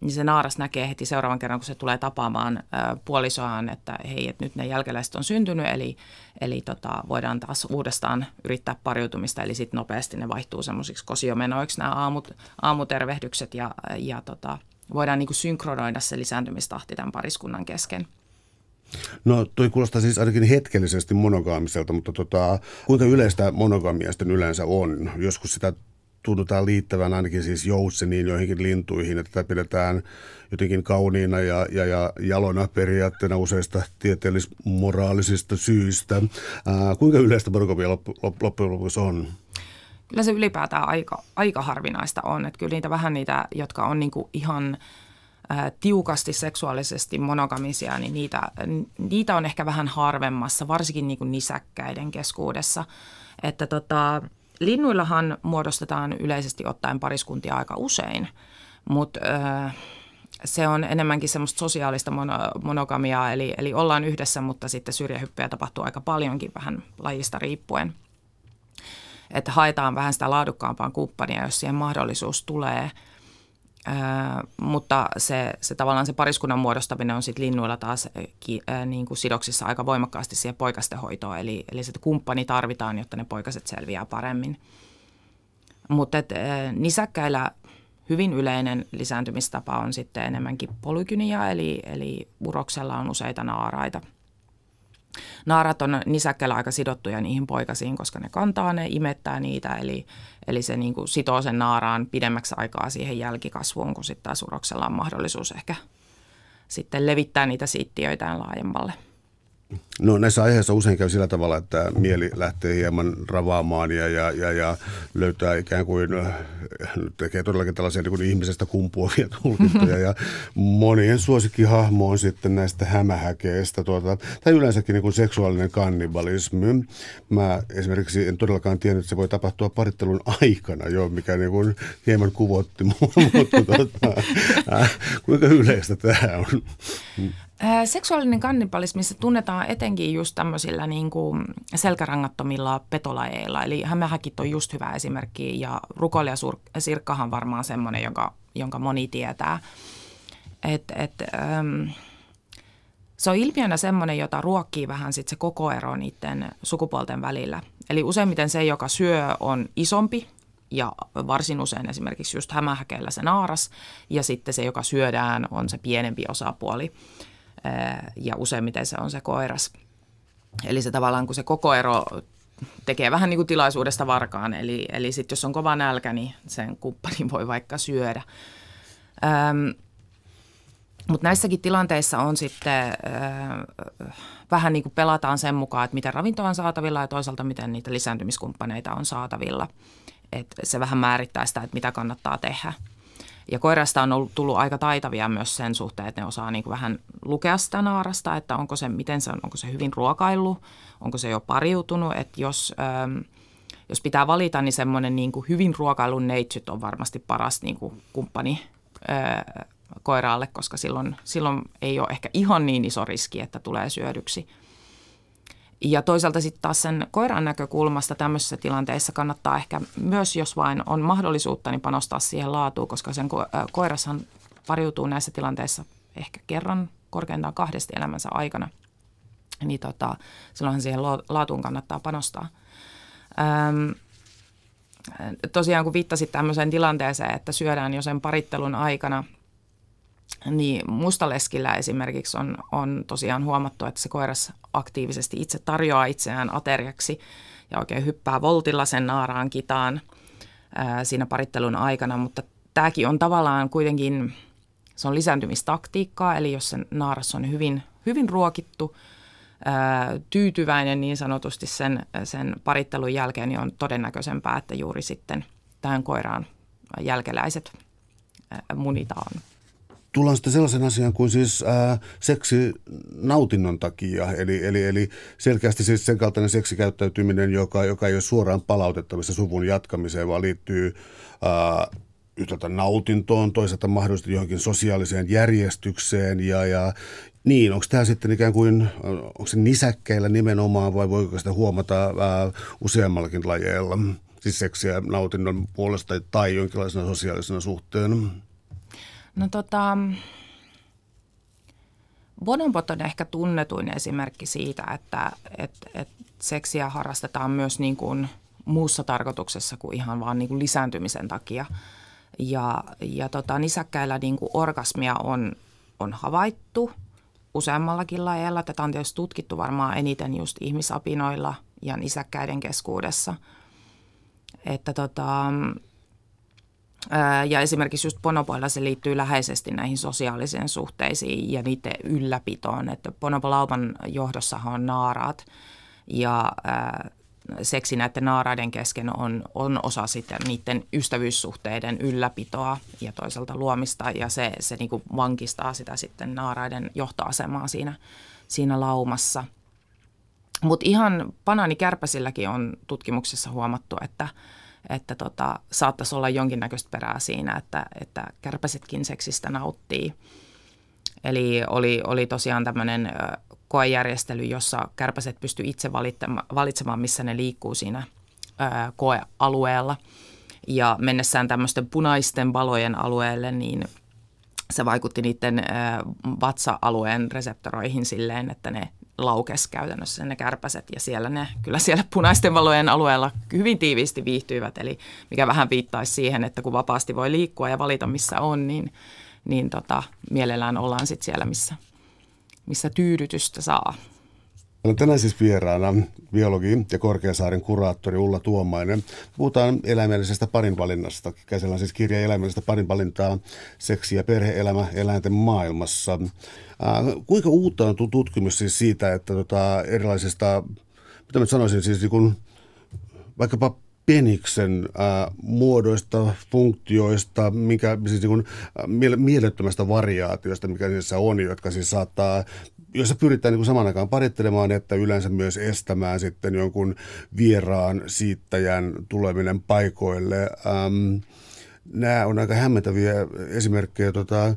niin se naaras näkee heti seuraavan kerran, kun se tulee tapaamaan puolisoaan, että hei, että nyt ne jälkeläiset on syntynyt, eli, eli tota, voidaan taas uudestaan yrittää pariutumista, eli sitten nopeasti ne vaihtuu semmoisiksi kosiomenoiksi nämä aamut, aamutervehdykset ja, ja tota, voidaan niin synkronoida se lisääntymistahti tämän pariskunnan kesken – No toi kuulostaa siis ainakin hetkellisesti monogaamiselta, mutta tota, kuinka yleistä monogamiasta sitten yleensä on? Joskus sitä tunnutaan liittävän ainakin siis joutseniin joihinkin lintuihin, että tätä pidetään jotenkin kauniina ja, ja, ja jalona periaatteena useista tieteellis-moraalisista syistä. Ää, kuinka yleistä monogamia loppu, loppujen lopuksi on? Kyllä se ylipäätään aika, aika harvinaista on. Että kyllä niitä vähän niitä, jotka on niinku ihan – tiukasti seksuaalisesti monogamisia, niin niitä, niitä on ehkä vähän harvemmassa, varsinkin niin kuin nisäkkäiden keskuudessa. Että tota, linnuillahan muodostetaan yleisesti ottaen pariskuntia aika usein, mutta se on enemmänkin semmoista sosiaalista monogamiaa, eli, eli ollaan yhdessä, mutta sitten syrjähyppyjä tapahtuu aika paljonkin vähän lajista riippuen. Että haetaan vähän sitä laadukkaampaa kumppania, jos siihen mahdollisuus tulee – Ää, mutta se, se tavallaan se pariskunnan muodostaminen on sitten linnuilla taas ki, niin kuin sidoksissa aika voimakkaasti siihen poikastehoitoon, eli, eli se kumppani tarvitaan, jotta ne poikaset selviää paremmin. Mutta nisäkkäillä hyvin yleinen lisääntymistapa on sitten enemmänkin polykynia, eli, eli uroksella on useita naaraita – Naarat on nisäkkäillä aika sidottuja niihin poikasiin, koska ne kantaa, ne imettää niitä, eli, eli se niin kuin sitoo sen naaraan pidemmäksi aikaa siihen jälkikasvuun, kun sitten taas uroksella on mahdollisuus ehkä sitten levittää niitä siittiöitään laajemmalle. No näissä aiheissa usein käy sillä tavalla, että mieli lähtee hieman ravaamaan ja, ja, ja, ja löytää ikään kuin, äh, tekee todellakin tällaisia niin kuin ihmisestä kumpuavia tulkintoja. ja monien suosikkihahmo on sitten näistä hämähäkeistä tuota, tai yleensäkin niin kuin seksuaalinen kannibalismi. Mä esimerkiksi en todellakaan tiennyt, että se voi tapahtua parittelun aikana jo, mikä niin kuin hieman kuvotti mua, mutta tuota, äh, kuinka yleistä tämä on? Seksuaalinen kannibalismissa tunnetaan etenkin just tämmöisillä niin kuin selkärangattomilla petolajeilla. Eli hämähäkit on just hyvä esimerkki ja rukoilija sirkkahan varmaan semmoinen, jonka, jonka moni tietää. Et, et, ähm, se on ilmiönä semmoinen, jota ruokkii vähän sit se koko ero niiden sukupuolten välillä. Eli useimmiten se, joka syö, on isompi ja varsin usein esimerkiksi just hämähäkeillä se naaras ja sitten se, joka syödään, on se pienempi osapuoli ja useimmiten se on se koiras. Eli se tavallaan, kun se koko ero tekee vähän niin kuin tilaisuudesta varkaan, eli, eli sitten jos on kova nälkä, niin sen kumppanin voi vaikka syödä. Ähm, mutta näissäkin tilanteissa on sitten äh, vähän niin kuin pelataan sen mukaan, että miten ravintoa on saatavilla ja toisaalta miten niitä lisääntymiskumppaneita on saatavilla. Et se vähän määrittää sitä, että mitä kannattaa tehdä. Ja koirasta on ollut, tullut aika taitavia myös sen suhteen, että ne osaa niin kuin vähän lukea sitä naarasta, että onko se, miten se on, onko se hyvin ruokaillut, onko se jo pariutunut, että jos, ähm, jos pitää valita, niin semmoinen niin kuin hyvin ruokailun neitsyt on varmasti paras niin kuin kumppani äh, koiraalle, koska silloin, silloin ei ole ehkä ihan niin iso riski, että tulee syödyksi – ja toisaalta sitten taas sen koiran näkökulmasta tämmöisessä tilanteessa kannattaa ehkä myös, jos vain on mahdollisuutta, niin panostaa siihen laatuun, koska sen ko- koirashan pariutuu näissä tilanteissa ehkä kerran, korkeintaan kahdesti elämänsä aikana. Niin tota, silloinhan siihen laatuun kannattaa panostaa. Öm, tosiaan kun viittasit tämmöiseen tilanteeseen, että syödään jo sen parittelun aikana – niin mustaleskillä esimerkiksi on, on tosiaan huomattu, että se koiras aktiivisesti itse tarjoaa itseään ateriaksi ja oikein hyppää voltilla sen naaraan kitaan ää, siinä parittelun aikana, mutta tämäkin on tavallaan kuitenkin, se on lisääntymistaktiikkaa, eli jos se naaras on hyvin, hyvin ruokittu, ää, tyytyväinen niin sanotusti sen, sen parittelun jälkeen, niin on todennäköisempää, että juuri sitten tähän koiraan jälkeläiset munitaan tullaan sitten sellaisen asian kuin siis ää, seksi nautinnon takia, eli, eli, eli selkeästi siis sen kaltainen seksikäyttäytyminen, joka, joka ei ole suoraan palautettavissa suvun jatkamiseen, vaan liittyy ää, yhtäältä nautintoon, toisaalta mahdollisesti johonkin sosiaaliseen järjestykseen ja, ja niin, onko tämä sitten ikään kuin, onko se nisäkkeillä nimenomaan vai voiko sitä huomata ää, useammallakin lajeilla, siis seksiä nautinnon puolesta tai jonkinlaisena sosiaalisena suhteena? No tota, bonobot on ehkä tunnetuin esimerkki siitä, että et, et seksiä harrastetaan myös niin kuin muussa tarkoituksessa kuin ihan vaan niin kuin lisääntymisen takia. Ja, ja tota, nisäkkäillä niin kuin orgasmia on, on havaittu useammallakin lajeilla. Tätä on tietysti tutkittu varmaan eniten just ihmisapinoilla ja nisäkkäiden keskuudessa. Että tota, ja esimerkiksi just bonoboilla se liittyy läheisesti näihin sosiaalisiin suhteisiin ja niiden ylläpitoon. Että bonobolauman johdossahan on naaraat ja seksi näiden naaraiden kesken on, on osa sitten niiden ystävyyssuhteiden ylläpitoa ja toisaalta luomista ja se, se niin vankistaa sitä sitten naaraiden johtoasemaa siinä, siinä laumassa. Mutta ihan banaanikärpäsilläkin on tutkimuksessa huomattu, että, että tota, saattaisi olla jonkinnäköistä perää siinä, että, että kärpäsetkin seksistä nauttii. Eli oli, oli tosiaan tämmöinen koejärjestely, jossa kärpäset pysty itse valitsemaan, missä ne liikkuu siinä koealueella. Ja mennessään tämmöisten punaisten valojen alueelle, niin se vaikutti niiden vatsa-alueen reseptoroihin silleen, että ne laukes käytännössä ne kärpäset ja siellä ne kyllä siellä punaisten valojen alueella hyvin tiiviisti viihtyivät. Eli mikä vähän viittaisi siihen, että kun vapaasti voi liikkua ja valita missä on, niin, niin tota, mielellään ollaan sitten siellä, missä, missä tyydytystä saa. Olen tänään siis vieraana biologi ja Korkeasaaren kuraattori Ulla Tuomainen. Puhutaan eläimellisestä parinvalinnasta. Käsillä on siis kirja eläimellisestä parinvalintaa, seksi- ja perheelämä eläinten maailmassa. Äh, kuinka uutta on tutkimus siis siitä, että tota, erilaisista, mitä mä sanoisin, siis niin kuin, vaikkapa peniksen äh, muodoista, funktioista, mikä, siis niin kuin, äh, mielettömästä variaatiosta, mikä niissä on, jotka siis saattaa jossa pyritään niin saman aikaan parittelemaan, että yleensä myös estämään sitten jonkun vieraan siittäjän tuleminen paikoille. Ähm, nämä on aika hämmentäviä esimerkkejä. Tota,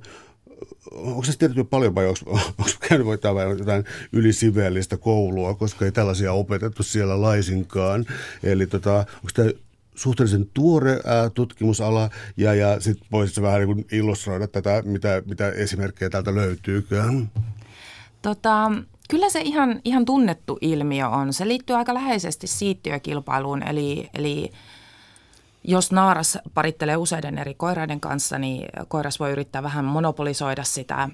onko se tiedetty paljon vai onko, onko käynyt vai jotain ylisiveellistä koulua, koska ei tällaisia opetettu siellä laisinkaan. Eli tota, onko tämä suhteellisen tuore ää, tutkimusala ja, ja sitten voisitko vähän niin illustroida tätä, mitä, mitä esimerkkejä täältä löytyykään? Tota, kyllä se ihan, ihan tunnettu ilmiö on. Se liittyy aika läheisesti siittiökilpailuun, eli, eli jos naaras parittelee useiden eri koiraiden kanssa, niin koiras voi yrittää vähän monopolisoida sitä,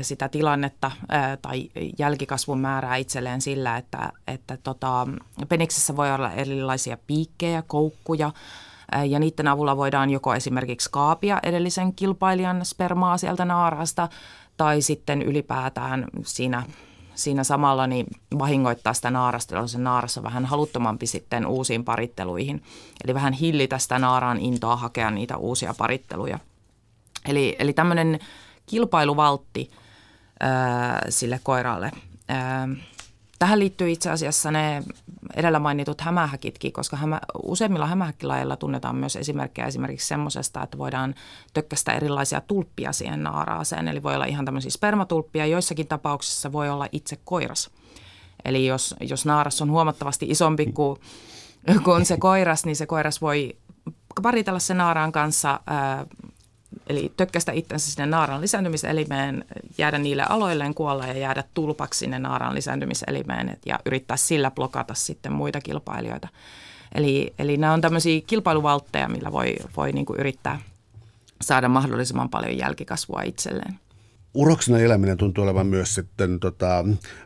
sitä tilannetta ää, tai jälkikasvun määrää itselleen sillä, että, että tota, peniksessä voi olla erilaisia piikkejä, koukkuja, ja niiden avulla voidaan joko esimerkiksi kaapia edellisen kilpailijan spermaa sieltä naarasta tai sitten ylipäätään siinä, siinä samalla niin vahingoittaa sitä naarasta, jolloin se naaras on vähän haluttomampi sitten uusiin paritteluihin. Eli vähän hillitä sitä naaraan intoa hakea niitä uusia paritteluja. Eli, eli tämmöinen kilpailuvaltti ää, sille koiralle. Ää, Tähän liittyy itse asiassa ne edellä mainitut hämähäkitkin, koska hämä, useimmilla hämähäkkilajeilla tunnetaan myös esimerkkejä esimerkiksi semmoisesta, että voidaan tökkästä erilaisia tulppia siihen naaraaseen. Eli voi olla ihan tämmöisiä spermatulppia, joissakin tapauksissa voi olla itse koiras. Eli jos, jos naaras on huomattavasti isompi kuin, kuin se koiras, niin se koiras voi paritella sen naaraan kanssa ää, eli tökkästä itsensä sinne naaran lisääntymiselimeen, jäädä niille aloilleen kuolla ja jäädä tulpaksi sinne naaran lisääntymiselimeen ja yrittää sillä blokata sitten muita kilpailijoita. Eli, eli nämä on tämmöisiä kilpailuvaltteja, millä voi, voi niin kuin yrittää saada mahdollisimman paljon jälkikasvua itselleen. Uroksena eläminen tuntuu olevan myös sitten tota,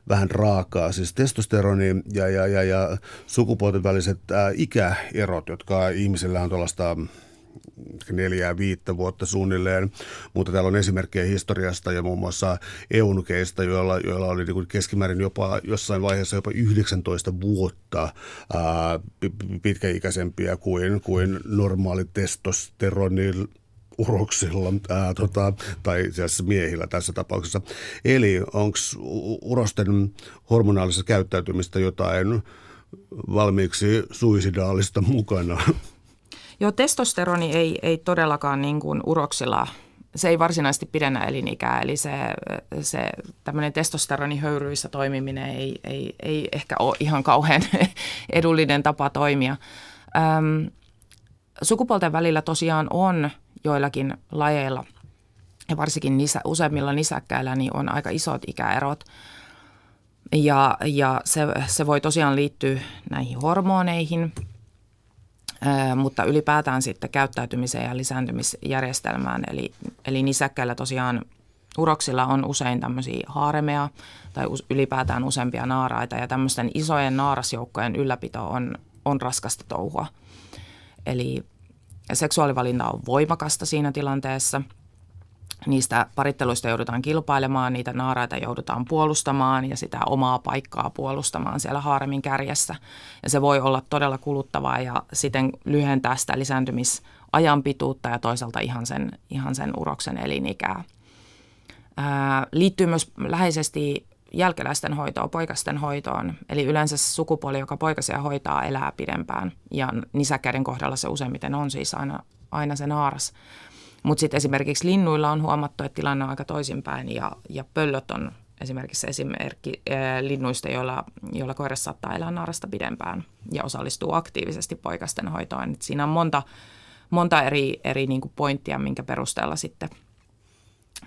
vähän raakaa. Siis testosteroni ja, ja, ja, ja sukupuolten väliset ää, ikäerot, jotka ihmisillä on tuollaista neljää viittä vuotta suunnilleen, mutta täällä on esimerkkejä historiasta ja muun muassa eunukeista, joilla, joilla oli niin keskimäärin jopa jossain vaiheessa jopa 19 vuotta ää, pitkäikäisempiä kuin, kuin normaali testosteroni uroksilla ää, tota, tai siis miehillä tässä tapauksessa. Eli onko urosten hormonaalisessa käyttäytymistä jotain valmiiksi suisidaalista mukana? Joo, testosteroni ei, ei todellakaan niin kuin uroksilla, se ei varsinaisesti pidennä elinikää, eli se, se tämmöinen testosteronihöyryissä toimiminen ei, ei, ei ehkä ole ihan kauhean edullinen tapa toimia. Öm, sukupuolten välillä tosiaan on joillakin lajeilla, ja varsinkin nisä, useimmilla nisäkkäillä, niin on aika isot ikäerot. Ja, ja se, se voi tosiaan liittyä näihin hormoneihin – mutta ylipäätään sitten käyttäytymiseen ja lisääntymisjärjestelmään. Eli, eli nisäkkäillä tosiaan uroksilla on usein tämmöisiä haaremeja tai ylipäätään useampia naaraita ja tämmöisten isojen naarasjoukkojen ylläpito on, on raskasta touhua. Eli seksuaalivalinta on voimakasta siinä tilanteessa – niistä paritteluista joudutaan kilpailemaan, niitä naaraita joudutaan puolustamaan ja sitä omaa paikkaa puolustamaan siellä haaremin kärjessä. Ja se voi olla todella kuluttavaa ja siten lyhentää sitä lisääntymisajan pituutta ja toisaalta ihan sen, ihan sen uroksen elinikää. Ää, liittyy myös läheisesti jälkeläisten hoitoon, poikasten hoitoon. Eli yleensä sukupuoli, joka poikasia hoitaa, elää pidempään. Ja nisäkkäiden kohdalla se useimmiten on siis aina, aina se naaras. Mutta sitten esimerkiksi linnuilla on huomattu, että tilanne on aika toisinpäin ja, ja pöllöt on esimerkiksi esimerkki ää, linnuista, joilla, joilla koiras saattaa elää naarasta pidempään ja osallistuu aktiivisesti poikasten hoitoon. Et siinä on monta, monta eri, eri niin pointtia, minkä perusteella sitten –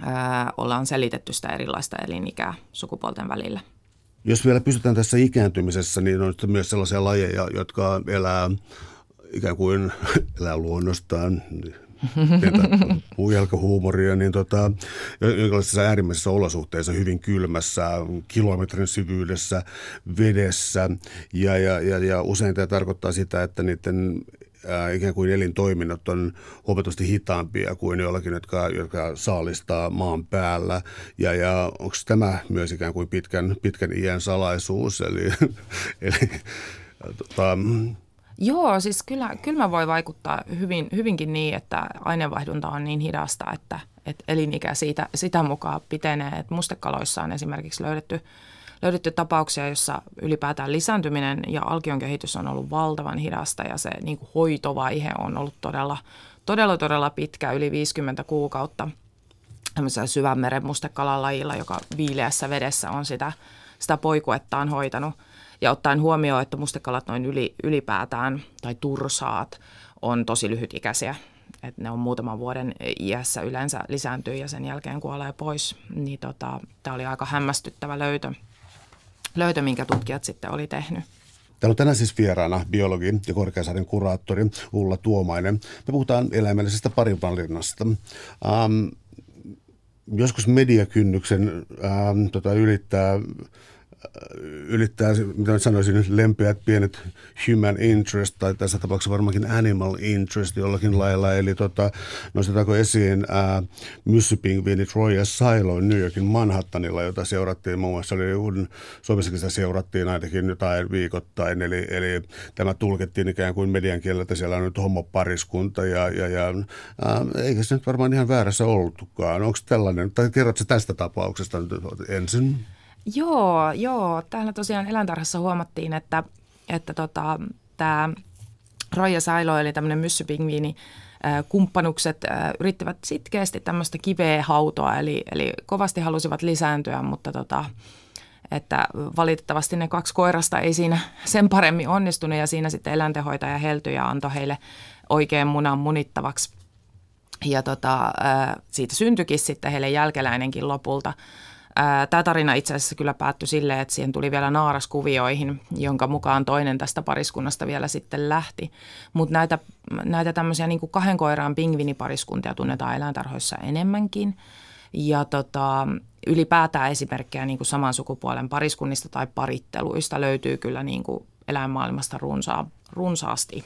ää, ollaan selitetty sitä erilaista elinikää sukupuolten välillä. Jos vielä pysytään tässä ikääntymisessä, niin on myös sellaisia lajeja, jotka elää ikään kuin elää luonnostaan, puujalkahuumoria, niin tota, jonkinlaisissa äärimmäisissä olosuhteissa, hyvin kylmässä, kilometrin syvyydessä, vedessä. Ja, ja, ja, ja usein tämä tarkoittaa sitä, että niiden ää, ikään kuin elintoiminnot on huomattavasti hitaampia kuin joillakin, jotka, jotka saalistaa maan päällä. Ja, ja onko tämä myös ikään kuin pitkän, pitkän iän salaisuus? Eli, eli tota, Joo, siis kyllä, kyllä voi vaikuttaa hyvin, hyvinkin niin, että aineenvaihdunta on niin hidasta, että, että elinikä siitä, sitä mukaan pitenee. Että mustekaloissa on esimerkiksi löydetty löydetty tapauksia, jossa ylipäätään lisääntyminen ja alkion kehitys on ollut valtavan hidasta ja se niin kuin hoitovaihe on ollut todella, todella, todella pitkä, yli 50 kuukautta tämmöisellä syvänmeren lajilla, joka viileässä vedessä on sitä, sitä poikuettaan hoitanut. Ja ottaen huomioon, että mustekalat noin yli, ylipäätään tai tursaat on tosi lyhytikäisiä, että ne on muutaman vuoden iässä yleensä lisääntyy ja sen jälkeen kuolee pois, niin tota, tämä oli aika hämmästyttävä löytö löytö, minkä tutkijat sitten oli tehnyt. Täällä on tänään siis vieraana biologi ja korkeasaaren kuraattori Ulla Tuomainen. Me puhutaan eläimellisestä parinvalinnasta. Ähm, joskus mediakynnyksen ähm, tota, ylittää ylittää, mitä mä sanoisin, lempeät pienet human interest, tai tässä tapauksessa varmaankin animal interest jollakin lailla. Eli tota, nostetaanko esiin ää, myssypingviinit Royal Silo New Yorkin Manhattanilla, jota seurattiin muun muassa, oli Suomessakin sitä seurattiin ainakin jotain viikoittain, eli, eli tämä tulkettiin ikään kuin median kielellä, että siellä on nyt homopariskunta, ja, ja, ja ää, eikä se nyt varmaan ihan väärässä oltukaan. Onko tällainen, tai kerrotko tästä tapauksesta nyt ensin? Joo, joo. Täällä tosiaan eläintarhassa huomattiin, että, että tota, tämä Roija Sailo, eli tämmöinen myssypingviini, kumppanukset yrittivät sitkeästi tämmöistä kiveä hautoa, eli, eli kovasti halusivat lisääntyä, mutta tota, että valitettavasti ne kaksi koirasta ei siinä sen paremmin onnistunut ja siinä sitten eläintenhoitaja heltyi ja antoi heille oikein munan munittavaksi. Ja tota, siitä syntyikin sitten heille jälkeläinenkin lopulta. Tämä tarina itse asiassa kyllä päättyi silleen, että siihen tuli vielä naaraskuvioihin, jonka mukaan toinen tästä pariskunnasta vielä sitten lähti. Mutta näitä, näitä tämmöisiä niin kuin kahden koiraan pingvinipariskuntia tunnetaan eläintarhoissa enemmänkin. Ja tota, ylipäätään esimerkkejä niin kuin saman sukupuolen pariskunnista tai paritteluista löytyy kyllä niin kuin eläinmaailmasta runsaa, runsaasti.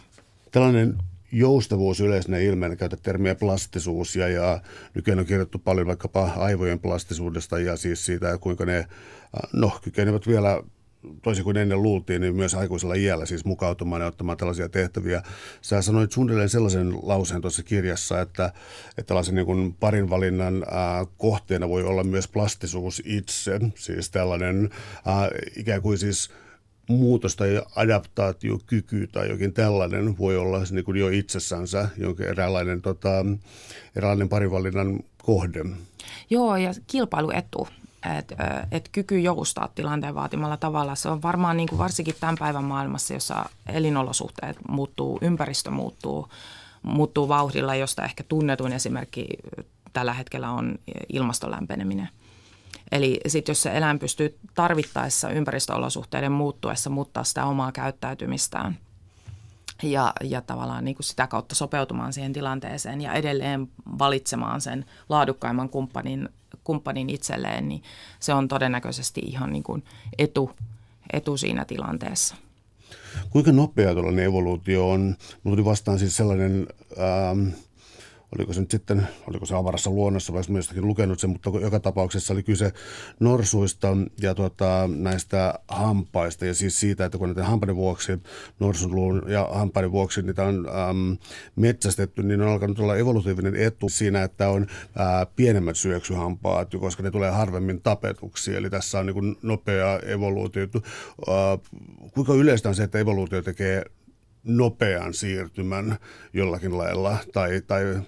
Tällainen joustavuus yleisenä ilmeenä, käytä termiä plastisuus ja, ja nykyään on kirjoittu paljon vaikkapa aivojen plastisuudesta ja siis siitä, kuinka ne no, kykenevät vielä toisin kuin ennen luultiin, niin myös aikuisella iällä siis mukautumaan ja ottamaan tällaisia tehtäviä. Sä sanoit suunnilleen sellaisen lauseen tuossa kirjassa, että, että tällaisen niin parin valinnan äh, kohteena voi olla myös plastisuus itse, siis tällainen äh, ikään kuin siis – muutos tai adaptaatiokyky tai jokin tällainen voi olla niin kuin jo itsessänsä jonkin eräänlainen, tota, eräänlainen parivalinnan kohde. Joo, ja kilpailuetu. Et, et kyky joustaa tilanteen vaatimalla tavalla. Se on varmaan niin kuin varsinkin tämän päivän maailmassa, jossa elinolosuhteet muuttuu, ympäristö muuttuu, muuttuu vauhdilla, josta ehkä tunnetuin esimerkki tällä hetkellä on ilmaston lämpeneminen – Eli sitten jos se eläin pystyy tarvittaessa ympäristöolosuhteiden muuttuessa muuttaa sitä omaa käyttäytymistään ja, ja tavallaan niin kuin sitä kautta sopeutumaan siihen tilanteeseen ja edelleen valitsemaan sen laadukkaimman kumppanin, kumppanin itselleen, niin se on todennäköisesti ihan niin kuin etu, etu siinä tilanteessa. Kuinka nopea tuollainen evoluutio on? Mulla tuli vastaan siis sellainen... Ähm, oliko se nyt sitten, oliko se avarassa luonnossa vai myöskin lukenut sen, mutta joka tapauksessa oli kyse norsuista ja tuota, näistä hampaista ja siis siitä, että kun näiden hampaiden vuoksi, norsunluun ja hampaiden vuoksi niitä on äm, metsästetty, niin on alkanut olla evolutiivinen etu siinä, että on ää, pienemmät syöksyhampaat, koska ne tulee harvemmin tapetuksi. Eli tässä on niin nopea evoluutio. Kuinka yleistä on se, että evoluutio tekee nopean siirtymän jollakin lailla, tai, tai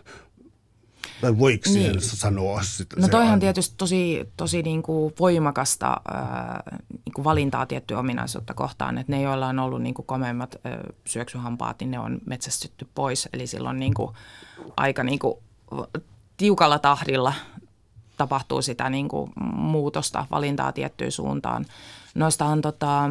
tai voiko niin. sanoa sitä? No toihan on tietysti tosi, tosi niin kuin voimakasta äh, niin kuin valintaa tiettyä ominaisuutta kohtaan, että ne, joilla on ollut niin kuin komeimmat äh, syöksyhampaat, niin ne on metsästetty pois. Eli silloin niin kuin aika niin kuin tiukalla tahdilla tapahtuu sitä niin kuin muutosta, valintaa tiettyyn suuntaan. Noistahan tota,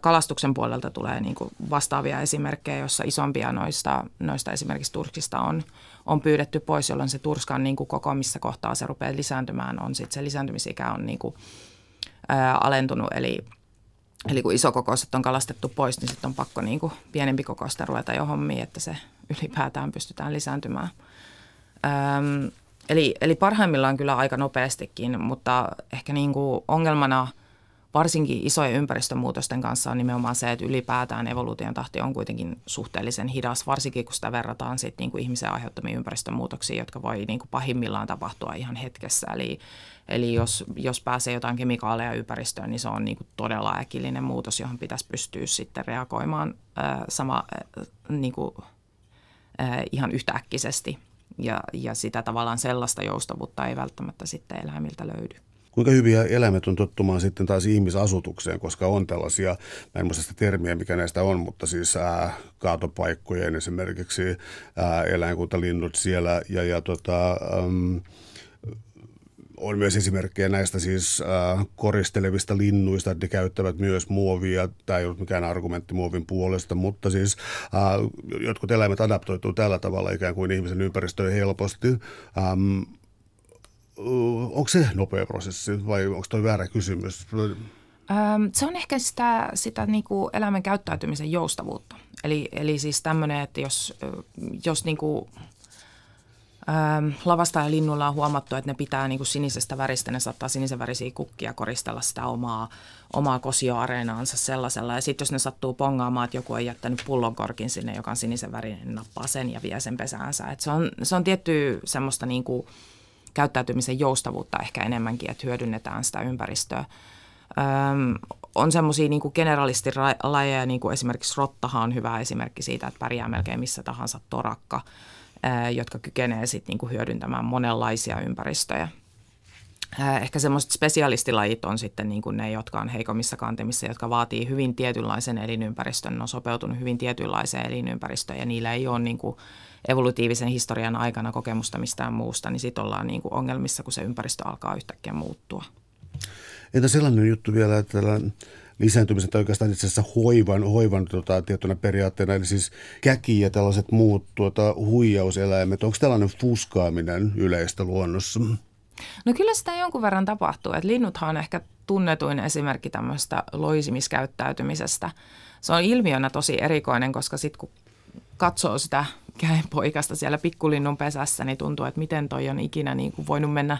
kalastuksen puolelta tulee niin kuin vastaavia esimerkkejä, joissa isompia noista, noista esimerkiksi turkista on, on pyydetty pois, jolloin se turskan niin kuin koko, missä kohtaa se rupeaa lisääntymään, on sitten se lisääntymisikä on niin kuin, ää, alentunut. Eli, eli kun isokokoiset on kalastettu pois, niin sitten on pakko niin kuin pienempi kokoista ruveta jo hommiin, että se ylipäätään pystytään lisääntymään. Öm, eli, eli parhaimmillaan kyllä aika nopeastikin, mutta ehkä niin kuin ongelmana – varsinkin isojen ympäristömuutosten kanssa on nimenomaan se, että ylipäätään evoluution tahti on kuitenkin suhteellisen hidas, varsinkin kun sitä verrataan sit niin kuin ihmisen aiheuttamiin ympäristömuutoksiin, jotka voi niin kuin pahimmillaan tapahtua ihan hetkessä. Eli, eli jos, jos pääsee jotain kemikaaleja ympäristöön, niin se on niin kuin todella äkillinen muutos, johon pitäisi pystyä sitten reagoimaan ää, sama ää, niin kuin, ää, ihan yhtäkkisesti. Ja, ja sitä tavallaan sellaista joustavuutta ei välttämättä sitten eläimiltä löydy kuinka hyviä eläimet on tottumaan sitten taas ihmisasutukseen, koska on tällaisia, mä en muista sitä termiä, mikä näistä on, mutta siis ää, kaatopaikkojen esimerkiksi ää, eläinkuntalinnut siellä ja, ja tota, äm, on myös esimerkkejä näistä siis äh, koristelevista linnuista, että ne käyttävät myös muovia. Tämä ei ole mikään argumentti muovin puolesta, mutta siis äh, jotkut eläimet adaptoituu tällä tavalla ikään kuin ihmisen ympäristöön helposti. Ähm, onko se nopea prosessi vai onko tuo väärä kysymys? Se on ehkä sitä, sitä niin kuin elämän käyttäytymisen joustavuutta. Eli, eli siis tämmöinen, että jos, jos niin kuin, ähm, lavasta ja linnulla on huomattu, että ne pitää niin kuin sinisestä väristä, ne saattaa sinisen värisiä kukkia koristella sitä omaa, omaa kosioareenaansa sellaisella. Ja sitten jos ne sattuu pongaamaan, että joku on jättänyt pullonkorkin sinne, joka on sinisen värinen, nappaa sen ja vie sen pesäänsä. Et se, on, se on tietty semmoista niin kuin, käyttäytymisen joustavuutta ehkä enemmänkin, että hyödynnetään sitä ympäristöä. Öm, on semmoisia niin generalistilajeja, niin kuin esimerkiksi rottahan on hyvä esimerkki siitä, että pärjää melkein missä tahansa torakka, jotka kykenee sit niin hyödyntämään monenlaisia ympäristöjä. Ää, ehkä semmoiset spesialistilajit on sitten niin kuin ne, jotka on heikommissa kantemissa, jotka vaatii hyvin tietynlaisen elinympäristön, ne on sopeutunut hyvin tietynlaiseen elinympäristöön ja niillä ei ole niin kuin evolutiivisen historian aikana kokemusta mistään muusta, niin sitten ollaan niin kuin ongelmissa, kun se ympäristö alkaa yhtäkkiä muuttua. Entä sellainen juttu vielä, että lisääntymisen tai oikeastaan itse asiassa hoivan, hoivan tota, tiettynä periaatteena, eli siis käki ja tällaiset muut tuota, huijauseläimet, onko tällainen fuskaaminen yleistä luonnossa? No kyllä sitä jonkun verran tapahtuu, että linnuthan on ehkä tunnetuin esimerkki tämmöistä loisimiskäyttäytymisestä. Se on ilmiönä tosi erikoinen, koska sitten kun katsoo sitä käenpoikasta siellä pikkulinnun pesässä, niin tuntuu, että miten toi on ikinä niin kuin voinut mennä,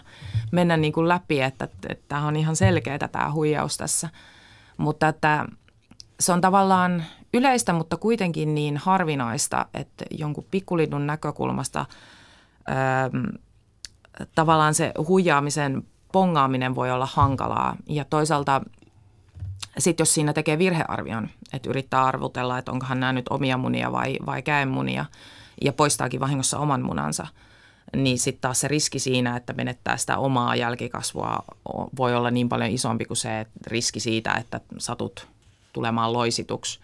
mennä niin kuin läpi, että, tämä on ihan selkeää tämä huijaus tässä. Mutta että se on tavallaan yleistä, mutta kuitenkin niin harvinaista, että jonkun pikkulinnun näkökulmasta ähm, tavallaan se huijaamisen pongaaminen voi olla hankalaa. Ja toisaalta sitten jos siinä tekee virhearvion, että yrittää arvutella, että onkohan nämä nyt omia munia vai, vai käenmunia ja poistaakin vahingossa oman munansa, niin sitten taas se riski siinä, että menettää sitä omaa jälkikasvua voi olla niin paljon isompi kuin se riski siitä, että satut tulemaan loisituksi,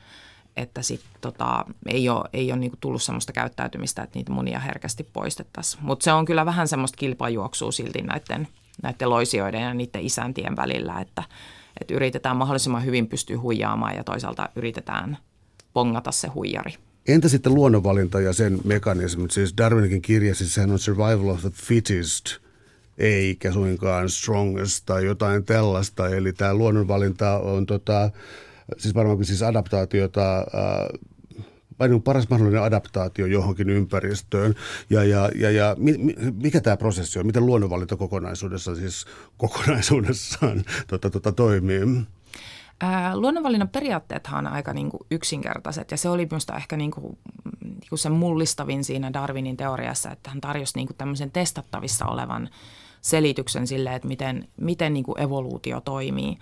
että sitten tota, ei ole, ei ole niinku tullut sellaista käyttäytymistä, että niitä munia herkästi poistettaisiin. Mutta se on kyllä vähän semmoista kilpajuoksua silti näiden, näiden loisioiden ja niiden isäntien välillä, että – että yritetään mahdollisimman hyvin pystyä huijaamaan ja toisaalta yritetään pongata se huijari. Entä sitten luonnonvalinta ja sen mekanismit? Siis Darwinikin kirja, siis sehän on survival of the fittest, eikä suinkaan strongest tai jotain tällaista. Eli tämä luonnonvalinta on tota, siis varmaankin siis adaptaatiota äh, vai niin paras mahdollinen adaptaatio johonkin ympäristöön. Ja, ja, ja, ja mikä tämä prosessi on? Miten luonnonvalinta kokonaisuudessa, siis kokonaisuudessaan tota, tota, toimii? luonnonvalinnan periaatteethan on aika niin kuin yksinkertaiset ja se oli minusta ehkä niin kuin, niin kuin se mullistavin siinä Darwinin teoriassa, että hän tarjosi niin kuin tämmöisen testattavissa olevan selityksen sille, että miten, miten niin kuin evoluutio toimii.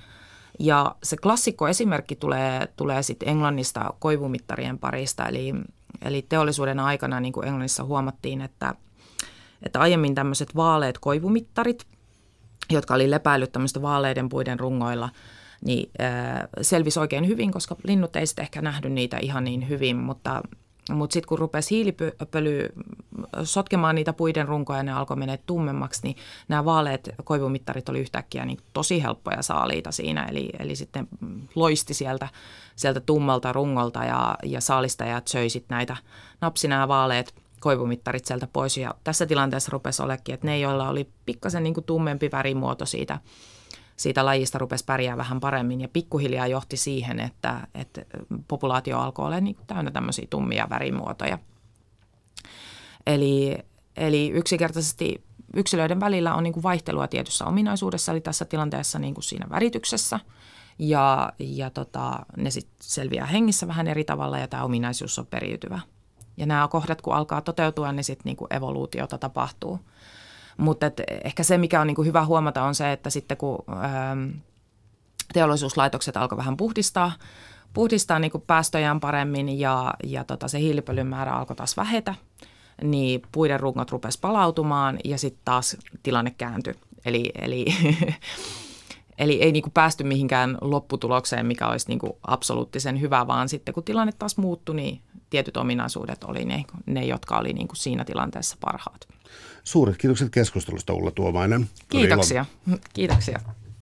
Ja se klassikko esimerkki tulee, tulee sitten Englannista koivumittarien parista, eli, eli teollisuuden aikana niin kuin Englannissa huomattiin, että, että aiemmin tämmöiset vaaleet koivumittarit, jotka oli lepäillyt tämmöistä vaaleiden puiden rungoilla, niin äh, selvisi oikein hyvin, koska linnut ei sitten ehkä nähnyt niitä ihan niin hyvin, mutta mutta sitten kun rupesi hiilipöly sotkemaan niitä puiden runkoja ja ne alkoi mennä tummemmaksi, niin nämä vaaleat koivumittarit oli yhtäkkiä niin tosi helppoja saaliita siinä. Eli, eli sitten loisti sieltä, sieltä tummalta rungolta ja, ja saalistajat söi sitten näitä, napsi nämä vaaleat koivumittarit sieltä pois. Ja tässä tilanteessa rupesi olekin, että ne, joilla oli pikkasen niin tummempi värimuoto siitä – siitä lajista rupesi pärjää vähän paremmin ja pikkuhiljaa johti siihen, että, että populaatio alkoi olla niin täynnä tämmöisiä tummia värimuotoja. Eli, eli yksinkertaisesti yksilöiden välillä on niin kuin vaihtelua tietyssä ominaisuudessa, eli tässä tilanteessa niin kuin siinä värityksessä, ja, ja tota, ne sitten selviää hengissä vähän eri tavalla, ja tämä ominaisuus on periytyvä. Ja nämä kohdat, kun alkaa toteutua, niin sitten niin evoluutiota tapahtuu – mutta ehkä se, mikä on niin kuin hyvä huomata, on se, että sitten kun ähm, teollisuuslaitokset alkoi vähän puhdistaa, puhdistaa niin kuin päästöjään paremmin ja, ja tota, se hiilipölyn määrä alkoi taas vähetä, niin puiden rungot rupesi palautumaan ja sitten taas tilanne kääntyi. Eli, eli, eli ei niin kuin päästy mihinkään lopputulokseen, mikä olisi niin kuin absoluuttisen hyvä, vaan sitten kun tilanne taas muuttui, niin tietyt ominaisuudet oli ne, ne jotka oli niin kuin siinä tilanteessa parhaat. Suuret kiitokset keskustelusta Ulla Tuomainen. Kiitoksia. Kiitoksia.